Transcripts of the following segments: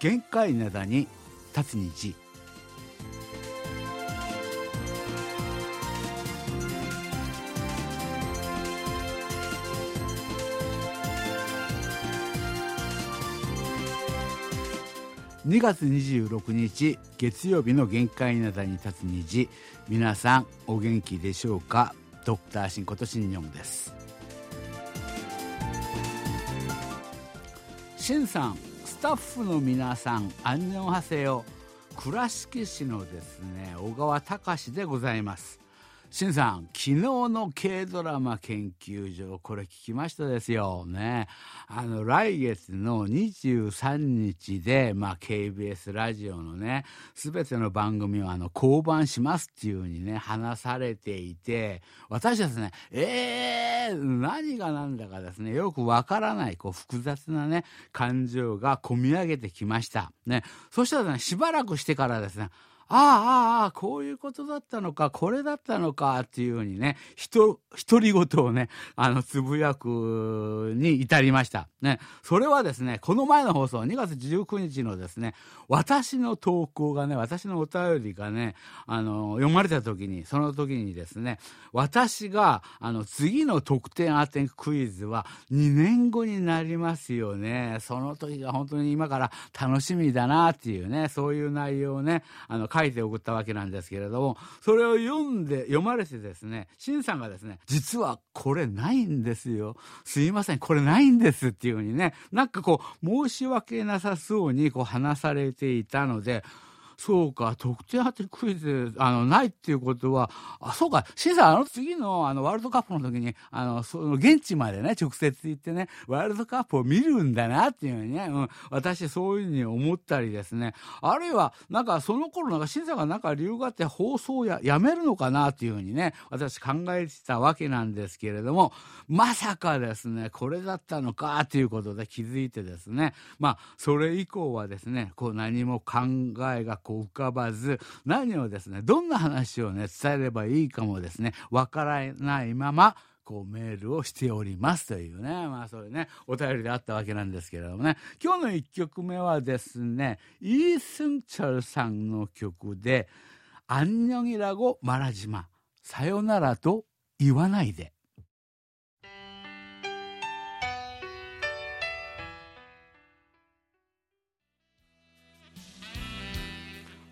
限界灘に立つ日2月26日月曜日の限界なだに立つ虹。皆さんお元気でしょうか？ドクターシンことシンニョンです。シンさん。スタッフの皆さんアンニョンハセヨ倉敷市のですね小川隆でございます。しんさん、昨日の軽ドラマ研究所、これ聞きましたですよね。あの、来月の23日で、まあ、KBS ラジオのね、すべての番組をあの、降板しますっていうふうにね、話されていて、私はですね、えー、何が何だかですね、よくわからない、こう、複雑なね、感情が込み上げてきました。ね。そしたらね、しばらくしてからですね、ああ、ああ、こういうことだったのか、これだったのかっていうふうにね、ひと、独り言をね、あの、つぶやくに至りました。ね。それはですね、この前の放送、2月19日のですね、私の投稿がね、私のお便りがね、あの、読まれた時に、その時にですね、私が、あの、次の得点当てクイズは2年後になりますよね。その時が本当に今から楽しみだなっていうね、そういう内容をね、あの、書いて送ったわけなんですけれども、それを読んで、読まれてですね、シンさんがですね、実はこれないんですよ。すいません、これないんですっていうふうにね、なんかこう、申し訳なさそうにこう話されていたので、そうか、得点当てクイズ、あの、ないっていうことは、あ、そうか、シンさん、あの次の、あの、ワールドカップの時に、あの、その、現地までね、直接行ってね、ワールドカップを見るんだなっていうふうにね、うん、私、そういうふうに思ったりですね、あるいは、なんか、その頃、なんか、シンさんがなんか理由があって放送ややめるのかなっていうふうにね、私考えてたわけなんですけれども、まさかですね、これだったのかっていうことで気づいてですね、まあ、それ以降はですね、こう、何も考えがこう浮かばず何をですねどんな話をね伝えればいいかもですねわからないままこうメールをしております。というね、まあそういうね、お便りであったわけなんですけれどもね、今日の1曲目はですね、イースンチャルさんの曲で、アンニョギラゴマラジマ、さよならと言わないで。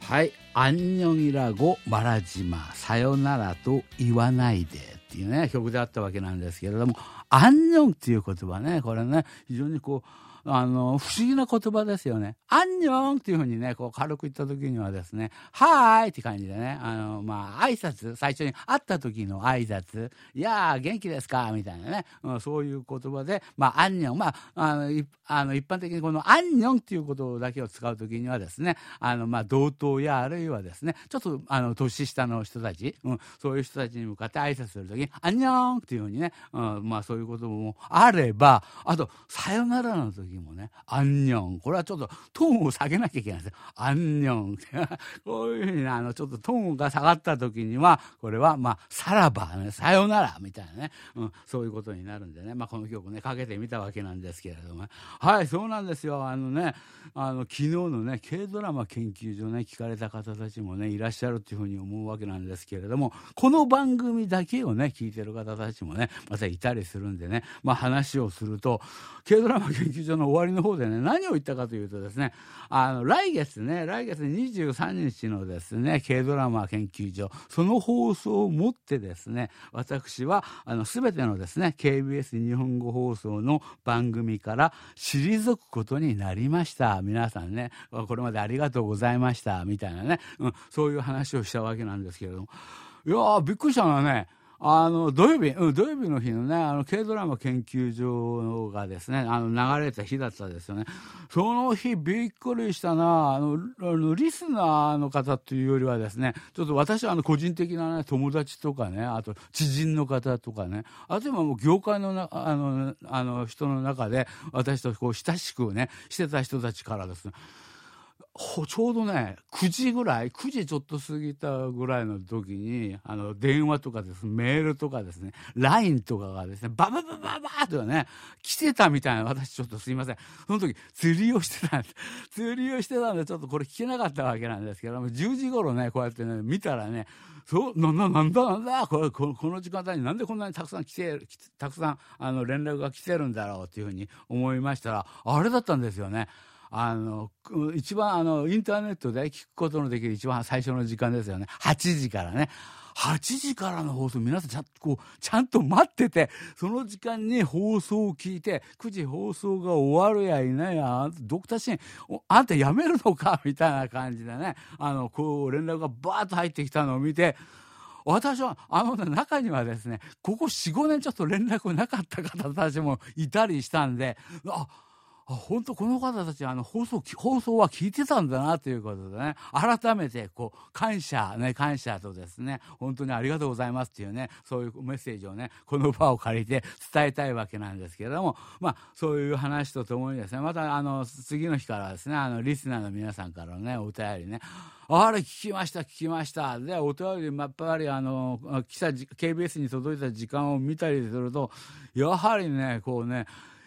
はい。アンニョギラゴマラジマ、さよならと言わないでっていうね、曲であったわけなんですけれども、アンニョンっていう言葉ね、これね、非常にこう、あの、不思議な言葉ですよね。アンニョンっていうふうにね、こう軽く言った時にはですね、はーいって感じでね、あの、まあ、挨拶、最初に会った時の挨拶、いやー、元気ですか？みたいなね、うん、そういう言葉で、まあ、アンニョン、まあ、あの、あの一般的にこのアンニョンっていうことだけを使う時にはですね、あの、まあ、同等やあるいはですね、ちょっと、あの、年下の人たち、うん、そういう人たちに向かって挨拶する時に、アンニョンっていうふうにね、うん、まあ、そういうこともあれば、あと、さよならの時もね、アンニョン。これはちょっとトーンを下げなきゃいけないんですよ。アンニョン。こういうふうに、あの、ちょっとトーンが下がった時には、これは、まあ、さらば、ね、さよなら、みたいなね、うん、そういうことになるんでね、まあ、この曲ね、かけてみたわけなんですけれども、はい、そうなんですよ。あのね、あの、昨日のね、軽ドラマ研究所ね、聞かれた方たちもね、いらっしゃるっていうふうに思うわけなんですけれども、この番組だけをね、聞いてる方たちもね、またいたりするんでね、まあ、話をすると、軽ドラマ研究所の終わりの方でね、何を言ったかというとですね、あの、来月ね、来月23日のですね、軽ドラマ研究所、その放送をもってですね、私は、あの、すべてのですね、KBS 日本語放送の番組から退くことになりました。皆さんね、これまでありがとうございました、みたいなね、うん、そういう話をしたわけなんですけれども、いやー、びっくりしたのはね、あの土曜日、うん、土曜日の日のね、あの軽ドラマ研究所がですね、あの流れた日だったんですよね。その日、びっくりしたな、あの、あのリスナーの方というよりはですね、ちょっと私はあの個人的なね、友達とかね、あと知人の方とかね、あとはもう業界のなあのあの人の中で、私とこう親しくね、してた人たちからですね、ちょうどね9時ぐらい9時ちょっと過ぎたぐらいの時にあの電話とかですメールとかですね LINE とかがですねバババババーとね来てたみたいな私ちょっとすいませんその時釣りをしてたんです 釣りをしてたんでちょっとこれ聞けなかったわけなんですけども10時頃ねこうやってね見たらねそうなななんだなんだこれこの時間帯になんでこんなにたくさん来てたくさんあの連絡が来てるんだろうっていうふうに思いましたらあれだったんですよね。あの一番あのインターネットで聞くことのできる一番最初の時間ですよね。8時からね。8時からの放送皆さんちゃんとこうちゃんと待っててその時間に放送を聞いて9時放送が終わるやいないやドクターシーンあんたやめるのか？みたいな感じでねあのこう連絡がバーッと入ってきたのを見て私はあの、中にはですねここ45年ちょっと連絡なかった方たちもいたりしたんでああ本当この方たちあの放送放送は聞いてたんだなということでね。改めてこう感謝ね感謝とですね本当にありがとうございますっていうねそういうメッセージをねこの場を借りて伝えたいわけなんですけれどもまあそういう話とともにですねまたあの次の日からですねあのリスナーの皆さんからのねお便りね。あれ聞きました聞きました。でお便りやっぱりあの来た KBS に届いた時間を見たりするとやはりねこうね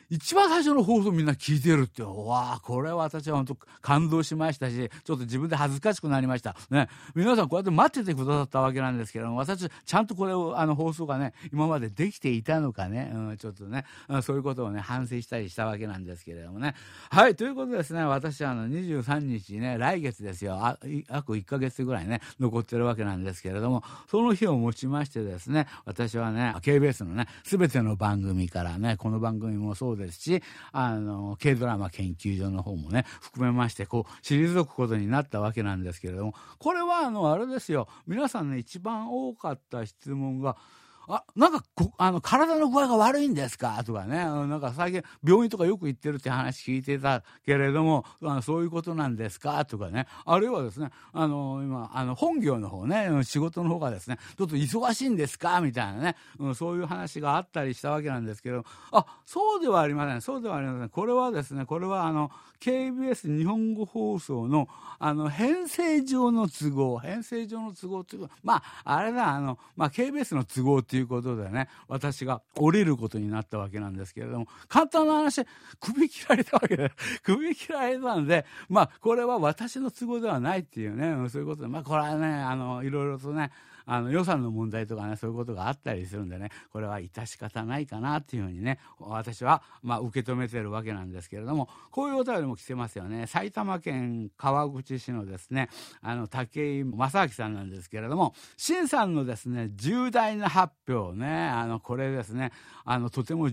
一番最初の放送みんな聞いてるって、わあ、これは私は本当感動しましたし、ちょっと自分で恥ずかしくなりました。ね。皆さんこうやって待っててくださったわけなんですけども、私、ちゃんとこれを、あの、放送がね、今までできていたのかね、うん、ちょっとね、そういうことをね、反省したりしたわけなんですけれどもね。はい、ということですね、私、あの、23日ね、来月ですよ、あ、約1ヶ月ぐらいね、残ってるわけなんですけれども、その日をもちましてですね、私はね、KBS のね、すべての番組からね、この番組もそうですですしあの軽ドラマ研究所の方もね含めましてこう退くことになったわけなんですけれどもこれはあのあれですよ。皆さんね一番多かった質問が「あなんかあの体の具合が悪いんですか？とかね。なんか最近病院とかよく行ってるって話聞いてたけれどもあそういうことなんですか？とかね。あるいはですねあの今あの本業の方ね仕事の方がですねちょっと忙しいんですか？みたいなね、うん、そういう話があったりしたわけなんですけど。あそうではありません。そうではありません。これはですねこれはあの KBS 日本語放送のあの編成上の都合。編成上の都合っていうかまああれだあの、まあ、KBS の都合っていういうことでね私が降りることになったわけなんですけれども簡単な話首切られたわけで 首切られたんでまあこれは私の都合ではないっていうねそういうことでまあこれはねあのいろいろとねあの予算の問題とかねそういうことがあったりするんでねこれは致し方ないかなっていうふうにね私はまあ受け止めてるわけなんですけれどもこういうお便りも来てますよね。埼玉県川口市のですねあの武井正明さんなんですけれども新さんのですね重大な発表ね。あのこれですね。あのとても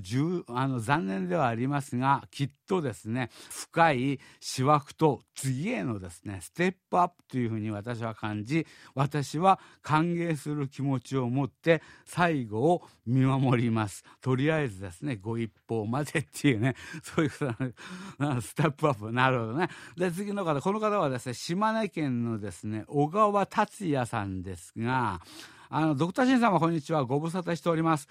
あの残念ではありますがきっとですね深い思惑と次へのですねステップアップというふうに私は感じ私は歓迎する気持ちを持って最後を見守ります。とりあえずですねご一報までっていうね そういうことステップアップ。なるほどね。で次の方。この方はですね島根県のですね小川達也さんですがあのドクターシン様こんにちは。ご無沙汰しております。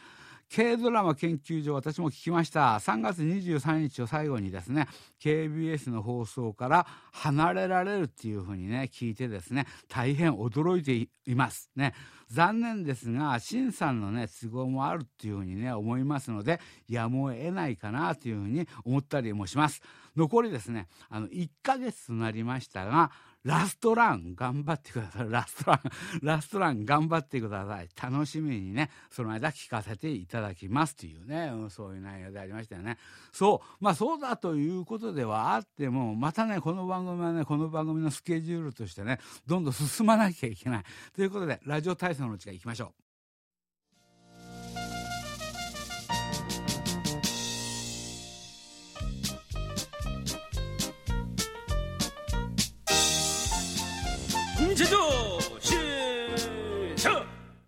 軽ドラマ研究所私も聞きました。3月23日を最後にですね KBS の放送から離れられるっていうふうにね聞いてですね大変驚いていますね。残念ですが新さんのね都合もあるっていうふうにね思いますのでやむを得ないかなというふうに思ったりもします。残りですねあの1ヶ月となりましたがラストラン頑張ってください。ラストラン、ラストラン頑張ってください。楽しみにね、その間聞かせていただきますというね、うん、そういう内容でありましたよね。そう、まあそうだということではあっても、またね、この番組はね、この番組のスケジュールとしてね、どんどん進まなきゃいけない。ということで、ラジオ体操のうちから行きましょう。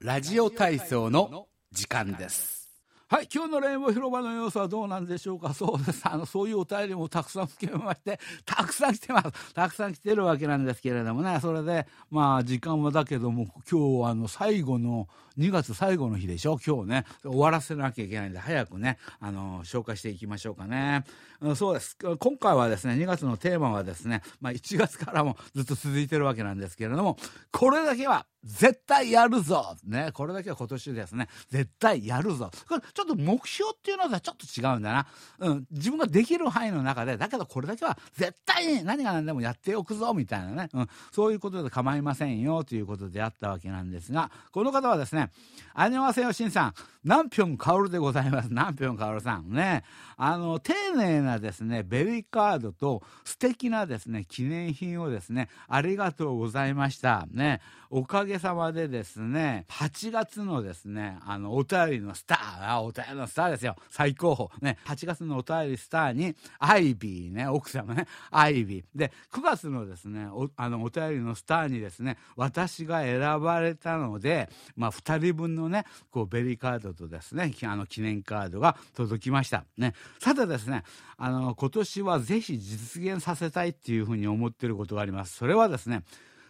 ラジオ体操の時間ですはい、今日のレインボー広場の様子はどうなんでしょうか？そうです。あの、そういうお便りもたくさん来てまして、たくさん来てます。たくさん来てるわけなんですけれどもね、それで、まあ、時間はだけども、今日は、あの、最後の、2月最後の日でしょ？今日ね、終わらせなきゃいけないんで、早くね、あの、紹介していきましょうかね。うん、そうです。今回はですね、2月のテーマはですね、まあ、1月からもずっと続いてるわけなんですけれども、これだけは、絶対やるぞね、これだけは今年ですね、絶対やるぞ。これちょっと目標っていうのはちょっと違うんだな。うん、自分ができる範囲の中で、だけどこれだけは絶対に何が何でもやっておくぞみたいなね、うん、そういうことで構いませんよということであったわけなんですが、この方はですね、あにわせよしんさん、南平薫でございます。南平薫さんね。あの、丁寧なですね、ベリーカードと素敵なですね、記念品をですね、ありがとうございました。ね。おかげさまでですね、8月のですね、あの、お便りのスター、あ、お便りのスターですよ。最高峰。ね、8月のお便りスターに、アイビーね、奥様ね、アイビー。で、9月のですね、お、あの、お便りのスターにですね、私が選ばれたので、まあ、2人人分のね、こう、ベリーカードとですね、あの、記念カードが届きました。ね。さてですね、あの、今年はぜひ実現させたいっていうふうに思ってることがあります。それはですね、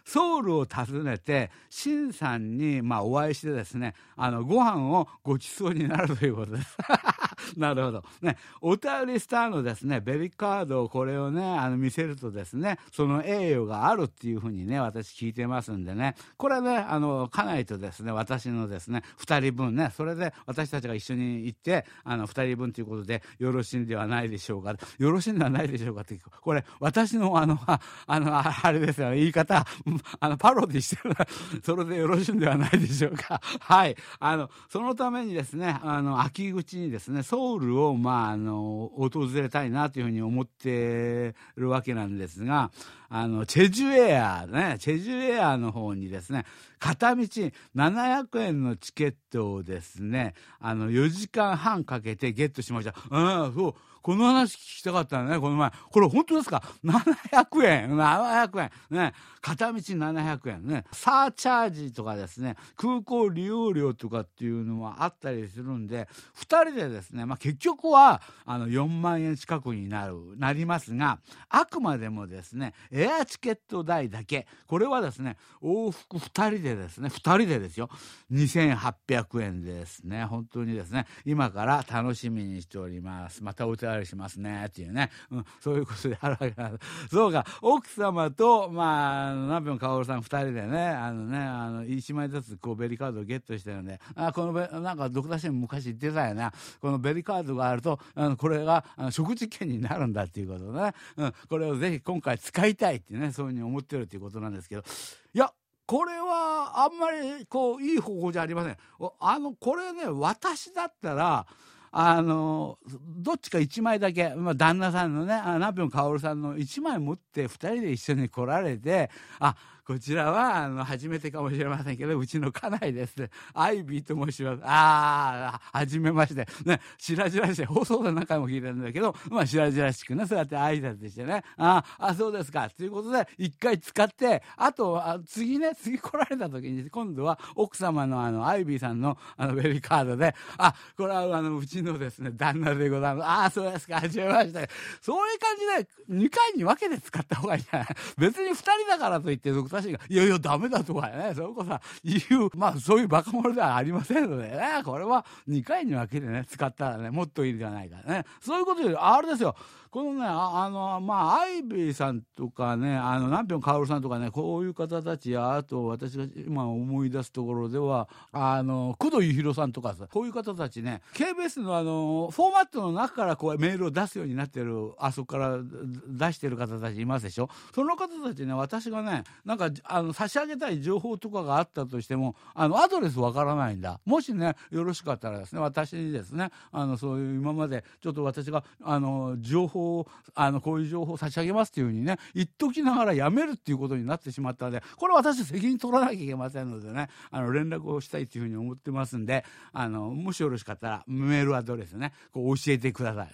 ソウルを訪ねて、シンさんに、まあ、お会いしてですね、あの、ご飯をご馳走になるということです。なるほど。ね、お便りスターのですね、ベリカードをこれをね、あの、見せるとですね、その栄誉があるっていうふうにね、私聞いてますんでね、これね、あの、家内とですね、私のですね、二人分ね、それで私たちが一緒に行って、あの、二人分ということで、よろしいんではないでしょうか。よろしいんではないでしょうかって、これ、私のあの、あの、あれですよ、言い方、あの、パロディしてる それでよろしいんではないでしょうか。はい。あの、そのためにですね、あの、秋口にですね、ソウルを、まあ、あの、訪れたいなというふうに思っているわけなんですが、あの、チェジュエアね、チェジュエアの方にですね、片道700円のチケットをですね、あの、4時間半かけてゲットしました。うん、そう。この話聞きたかったね、この前。これ本当ですか ?700 円 !700 円ね。片道700円ね。サーチャージとかですね、空港利用料とかっていうのはあったりするんで、2人でですね、まあ結局は、あの、4万円近くになる、なりますが、あくまでもですね、エアチケット代だけ。これはですね、往復2人でですね、2人でですよ。2800円ですね。本当にですね、今から楽しみにしております。またお便りしますねっていうね、うん、そういうことであるわけなんです。そうか、奥様と、まあ、ナピョン薫さん2人でね、あのね、あの、1枚ずつこうベリーカードをゲットしてるんで、あ、このベ、なんか、ドクターシェン昔言ってたよな、このベリーカードがあると、あの、これが、あの食事券になるんだっていうことね、うん、これをぜひ今回使いたいってね、そういうふうに思ってるっていうことなんですけど、いや、これはあんまりこういい方法じゃありません。あのこれね私だったらあのどっちか1枚だけ、まあ、旦那さんのねナピョン薫さんの1枚持って2人で一緒に来られてあこちらは、あの、初めてかもしれませんけど、うちの家内ですね。アイビーと申します。ああ、はじめまして。ね、白々しい。放送で何回も聞いてるんだけど、まあ、白々しくね、そうやって挨拶してね。ああ、そうですか。ということで、一回使って、あと、あ次ね、次来られた時に、今度は奥様のあの、アイビーさんの、あの、ベリーカードで、あ、これはあの、うちのですね、旦那でございます。ああ、そうですか。はじめまして。そういう感じで、2回に分けて使った方がいいんじゃない？別に2人だからといって、ドクターシーが、いやいや、ダメだとかね、それこそ言う、まあそういうバカ者ではありませんのでね、これは2回に分けてね、使ったらね、もっといいんじゃないかね。そういうことより、あれですよ、このね、あの、まあ、アイビーさんとかね、あの、南辺薫さんとかね、こういう方たちや、あと私が今思い出すところでは、あの、工藤裕弘さんとかさ、こういう方たちね、KBS のあの、フォーマットの中からこうメールを出すようになってる、あそこから出してる方たちいますでしょ？その方たちね、私がね、なんか、あの、差し上げたい情報とかがあったとしても、あの、アドレスわからないんだ。もしね、よろしかったらですね、私にですね、あの、そういう今まで、ちょっと私が、あの、情報報あのこういう情報を差し上げますっていうふうにね言っときながらやめるっていうことになってしまったのでこれは私責任取らなきゃいけませんのでねあの連絡をしたいというふうに思ってますんであのもしよろしかったらメールアドレスねこう教えてください。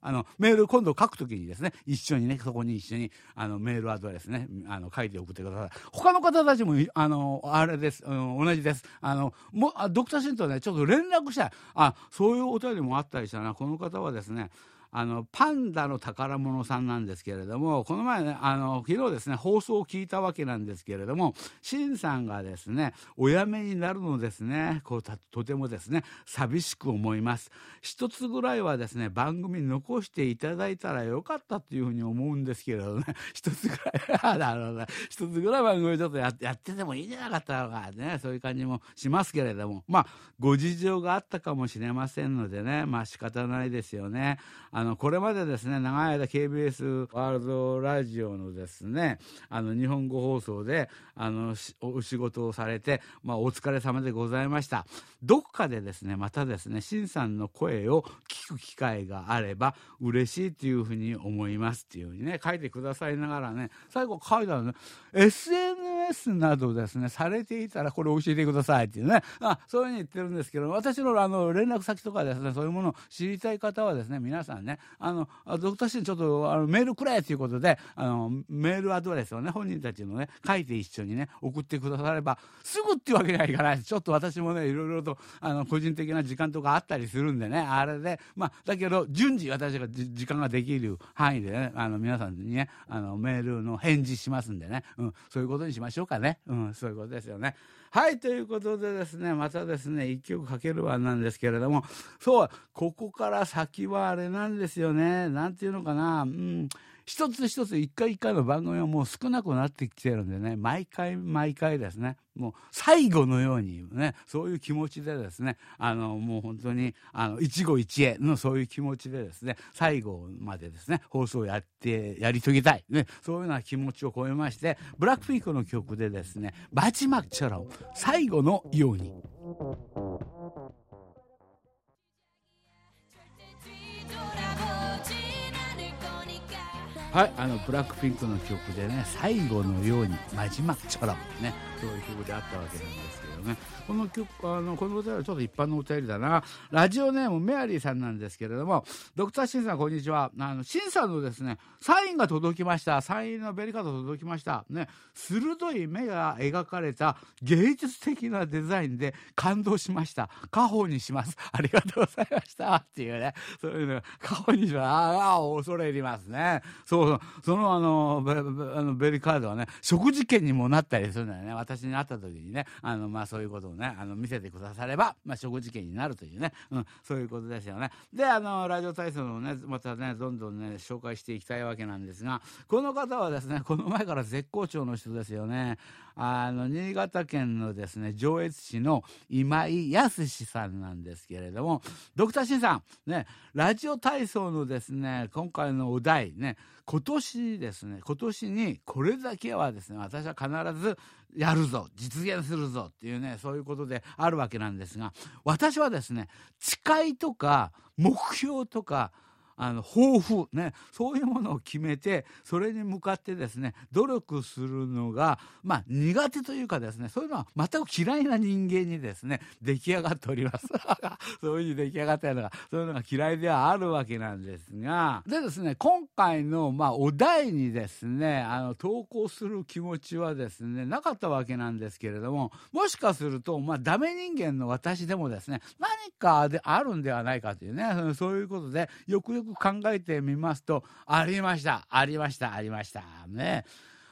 あのメール今度書くときにですね一緒にねそこに一緒にあのメールアドレスねあの書いて送ってください。他の方たちもあのあれです、うん、同じです。あのもドクターシンとねちょっと連絡したい。あそういうお便りもあったりしたな。この方はですねあのパンダの宝物さんなんですけれどもこの前ねあの昨日ですね放送を聞いたわけなんですけれどもしんさんがですねお辞めになるのですねこうとてもですね寂しく思います。一つぐらいはですね番組残していただいたらよかったというふうに思うんですけれどね。一つぐらい なるほど一つぐらい番組ちょっとやっててもいいんじゃなかったのかねそういう感じもしますけれども。まあご事情があったかもしれませんのでねまあ仕方ないですよね。あのこれまでですね長い間 KBS ワールドラジオのですねあの日本語放送であのお仕事をされて、まあ、お疲れ様でございました。どこかでですねまたですねしさんの声を聞く機会があれば嬉しいというふうに思いますっていうふうにね書いてくださいながらね最後書いてあるね SNS などですねされていたらこれ教えてくださいっていうね。あそういうふうに言ってるんですけど私のあの連絡先とかですねそういうものを知りたい方はですね皆さんねあのドクターシーちょっとあのメールくれということであのメールアドレスをね本人たちのね書いて一緒にね送ってくださればすぐっていうわけにはいかないちょっと私もねいろいろとあの個人的な時間とかあったりするんでねあれでまあだけど順次私が時間ができる範囲でねあの皆さんにねあのメールの返事しますんでね、うん、そういうことにしましょう。しょうかね、うん、そういうことですよね。はいということでですねまたですね一曲かけるわなんですけれどもそうここから先はあれなんですよね。何て言うのかな。うん。一つ一つ一回一回の番組はもう少なくなってきてるんでね毎回毎回ですねもう最後のようにねそういう気持ちでですねあのもう本当にあの一期一会のそういう気持ちでですね最後までですね放送やってやり遂げたい、ね、そういうような気持ちを込めましてブラックフィークの曲でですね「バチマッチャラを最後のように」。はい、あのブラックピンクの曲でね最後のように「マジマッチョラ」ね。そういう曲であったわけなんですけどね。この曲あのこのお便りはちょっと一般のお便りだな。ラジオネームメアリーさんなんですけれどもドクターシンさんこんにちは。あのシンさんのですねサインが届きました。サインのベリカード届きました。ね。鋭い目が描かれた芸術的なデザインで感動しました。家宝にします。ありがとうございました。っていうね。そういうの家宝にします。ああ恐れ入りますね。そうそのあのベあのベリカードはね食事券にもなったりするんだよね。私に会った時にねあのまあそういうことをねあの見せてくだされば、まあ、食事券になるというね、うん、そういうことですよね。であのラジオ体操のねまたねどんどんね紹介していきたいわけなんですがこの方はですねこの前から絶好調の人ですよね。あの新潟県のですね上越市の今井康さんなんですけれどもドクターシンさんねラジオ体操のですね今回のお題ね今年ですね今年にこれだけはですね私は必ずやるぞ実現するぞっていうねそういうことであるわけなんですが私はですね誓いとか目標とかあの抱負ねそういうものを決めてそれに向かってですね努力するのがまあ苦手というかですねそういうのは全く嫌いな人間にですね出来上がっております。そういうふうに出来上がったのがそういうのが嫌いではあるわけなんですがでですね今回のまあお題にですねあの投稿する気持ちはですねなかったわけなんですけれどももしかするとまあダメ人間の私でもですね何かであるんではないかというねそういうことでよくよくく考えてみますとありましたありましたありました。ね。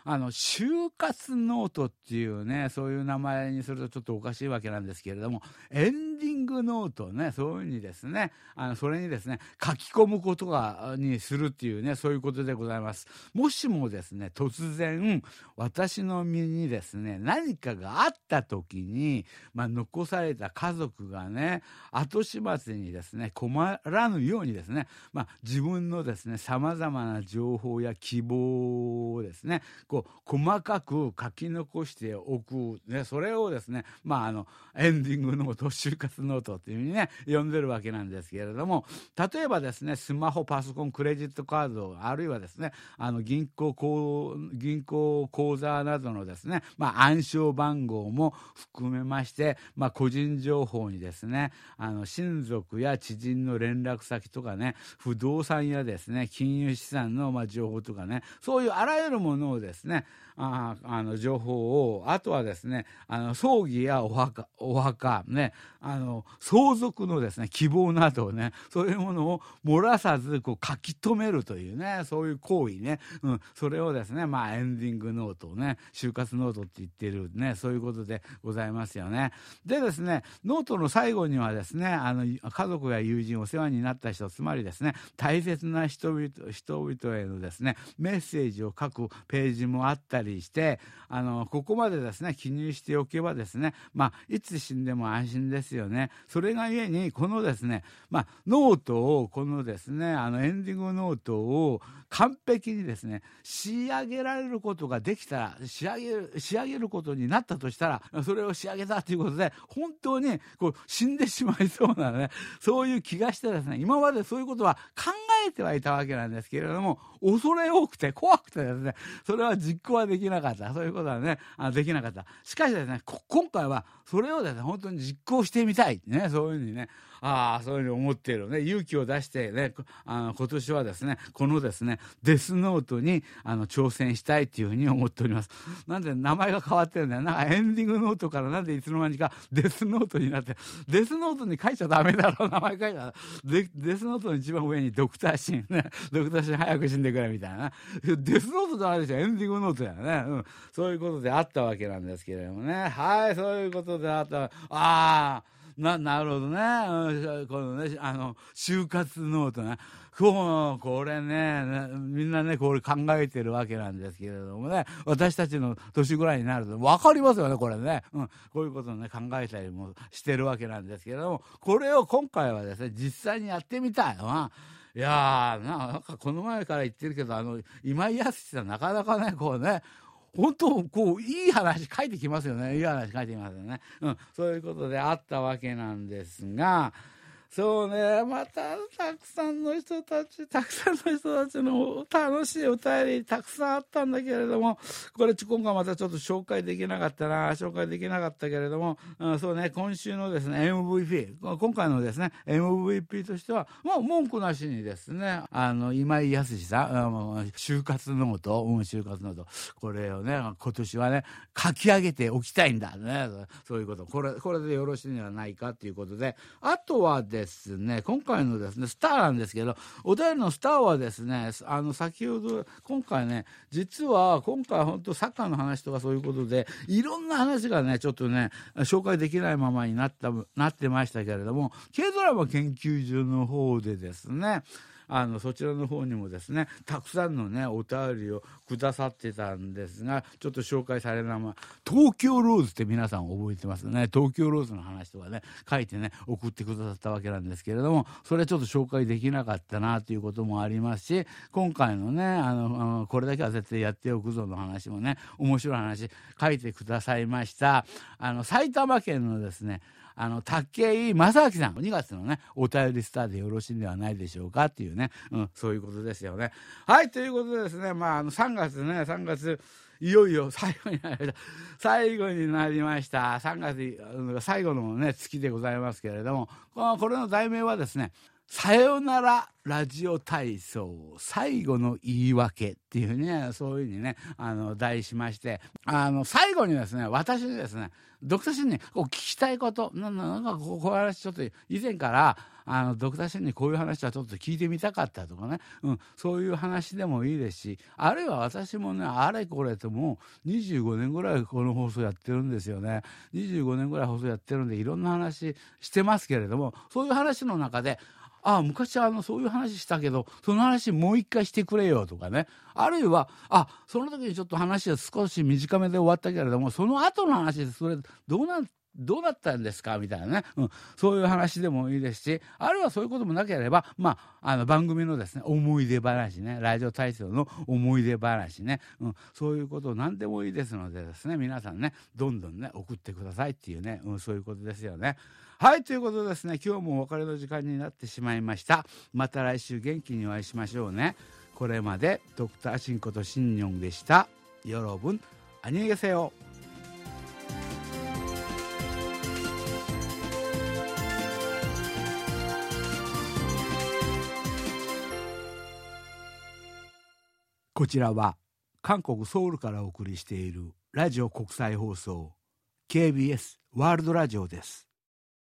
あの就活ノートっていうねそういう名前にするとちょっとおかしいわけなんですけれどもエンディングノートねそういうふうにですねあのそれにですね書き込むことがにするっていうねそういうことでございます。もしもですね突然私の身にですね何かがあった時に、まあ、残された家族がね後始末にですね困らぬようにですね、まあ、自分のですねさまざまな情報や希望をですねこう細かく書き残しておく、ね、それをですね、まあ、あのエンディングノート終活ノートっていうふうにね呼んでるわけなんですけれども例えばですねスマホパソコンクレジットカードあるいはですねあの銀行銀行口座などのですね、まあ、暗証番号も含めまして、まあ、個人情報にですねあの親族や知人の連絡先とかね不動産やですね金融資産のま情報とかねそういうあらゆるものをですねああの情報をあとはですねあの葬儀やお墓お墓ねあの相続のですね希望などをねそういうものを漏らさずこう書き留めるというねそういう行為ね、うん、それをですねまあエンディングノートをね終活ノートって言ってるねそういうことでございますよね。でですねノートの最後にはですねあの家族や友人お世話になった人つまりですね大切な人々人々へのですねメッセージを書くページもあったりしてあのここまでですね記入しておけばですねまあいつ死んでも安心ですよね。それがゆえにこのですねまあノートをこのですねあのエンディングノートを完璧にですね仕上げられることができたら仕上げる仕上げることになったとしたらそれを仕上げたということで本当にこう死んでしまいそうなねそういう気がしてですね今までそういうことは考えてはいたわけなんですけれども恐れ多くて怖くてですねそれは実行はできなかった。そういうことはねあできなかった。しかしですね今回はそれをですね本当に実行してみたいねそういうふうにねああそういうふうに思ってるね勇気を出してねあの今年はですねこのですねデスノートにあの挑戦したいっていうふうに思っております。なんで名前が変わってるんだよ。なんかエンディングノートからなんでいつの間にかデスノートになってデスノートに書いちゃダメだろ名前書いたらデスノートの一番上にドクターシーンねドクターシーン早く死んでくれみたいな。デスノートじゃないでしょエンディングノートだよね、うん、そういうことであったわけなんですけれどもね。はいそういうことであった。ああななるほどね、このね、あの終活ノートね、こうこれね、みんなね、これ考えてるわけなんですけれどもね、私たちの年ぐらいになると分かりますよね、これね、うん、こういうことをね、考えたりもしてるわけなんですけれども、これを今回はですね、実際にやってみたいな。いやーなんかこの前から言ってるけどあの今井康さんなかなかねこうね本当こういい話書いてきますよね。いい話書いてきますよね、うん、そういうことであったわけなんですがそうね、またたくさんの人たち、たくさんの人たちの楽しいお便りたくさんあったんだけれども、これ今回またちょっと紹介できなかったな、紹介できなかったけれども、うん、そうね、今週のですね、MVP、今回のですね、MVP としては、もう文句なしにですね、あの、今井康さん、終活ノート、うん、終活ノート、これをね、今年はね、書き上げておきたいんだね、そういうこと、これ、これでよろしいんじゃないかということで、あとはですですね。今回のですねスターなんですけどお便りのスターはですねあの先ほど今回ね実は今回本当サッカーの話とかそういうことでいろんな話がねちょっとね紹介できないままになったなってましたけれども軽ドラマ研究所の方でですねあのそちらの方にもですねたくさんのねお便りをくださってたんですがちょっと紹介されなまま東京ローズって皆さん覚えてますね。東京ローズの話とかね書いてね送ってくださったわけなんですけれどもそれちょっと紹介できなかったなということもありますし今回のねあのこれだけは絶対やっておくぞの話もね面白い話書いてくださいました。あの埼玉県のですねあの武井正明さん。2月のねお便りスターでよろしいんではないでしょうかっていうね、うん、そういうことですよね。はいということでですねまああの3月ね3月いよいよ最後になりました。最後になりました。3月最後のね月でございますけれども。これの題名はですねさよならラジオ体操最後の言い訳っていうふうにねそういうふうにねあの題しましてあの最後にですね私にですねドクターシンにこう聞きたいことなんかこういう話ちょっと以前からあのドクターシンにこういう話はちょっと聞いてみたかったとかね、うん、そういう話でもいいですしあるいは私もねあれこれともう25年ぐらいこの放送やってるんですよね。25年ぐらい放送やってるんでいろんな話してますけれどもそういう話の中でああ昔あのそういう話したけどその話もう一回してくれよとかね。あるいはあその時にちょっと話は少し短めで終わったけれどもその後の話でそれどうなどうだったんですか？みたいなね、うん、そういう話でもいいですしあるいはそういうこともなければ、まあ、あの番組のですね思い出話ね。ラジオ体操の思い出話ね、うん、そういうこと何でもいいですのでですね皆さんねどんどんね送ってくださいっていうね、うん、そういうことですよね。はいということでですね今日もお別れの時間になってしまいましたまた来週元気にお会いしましょうねこれまでドクターシンことシンニョンでした여러분안녕히계세요こちらは韓国ソウルからお送りしているラジオ国際放送 KBS ワールドラジオです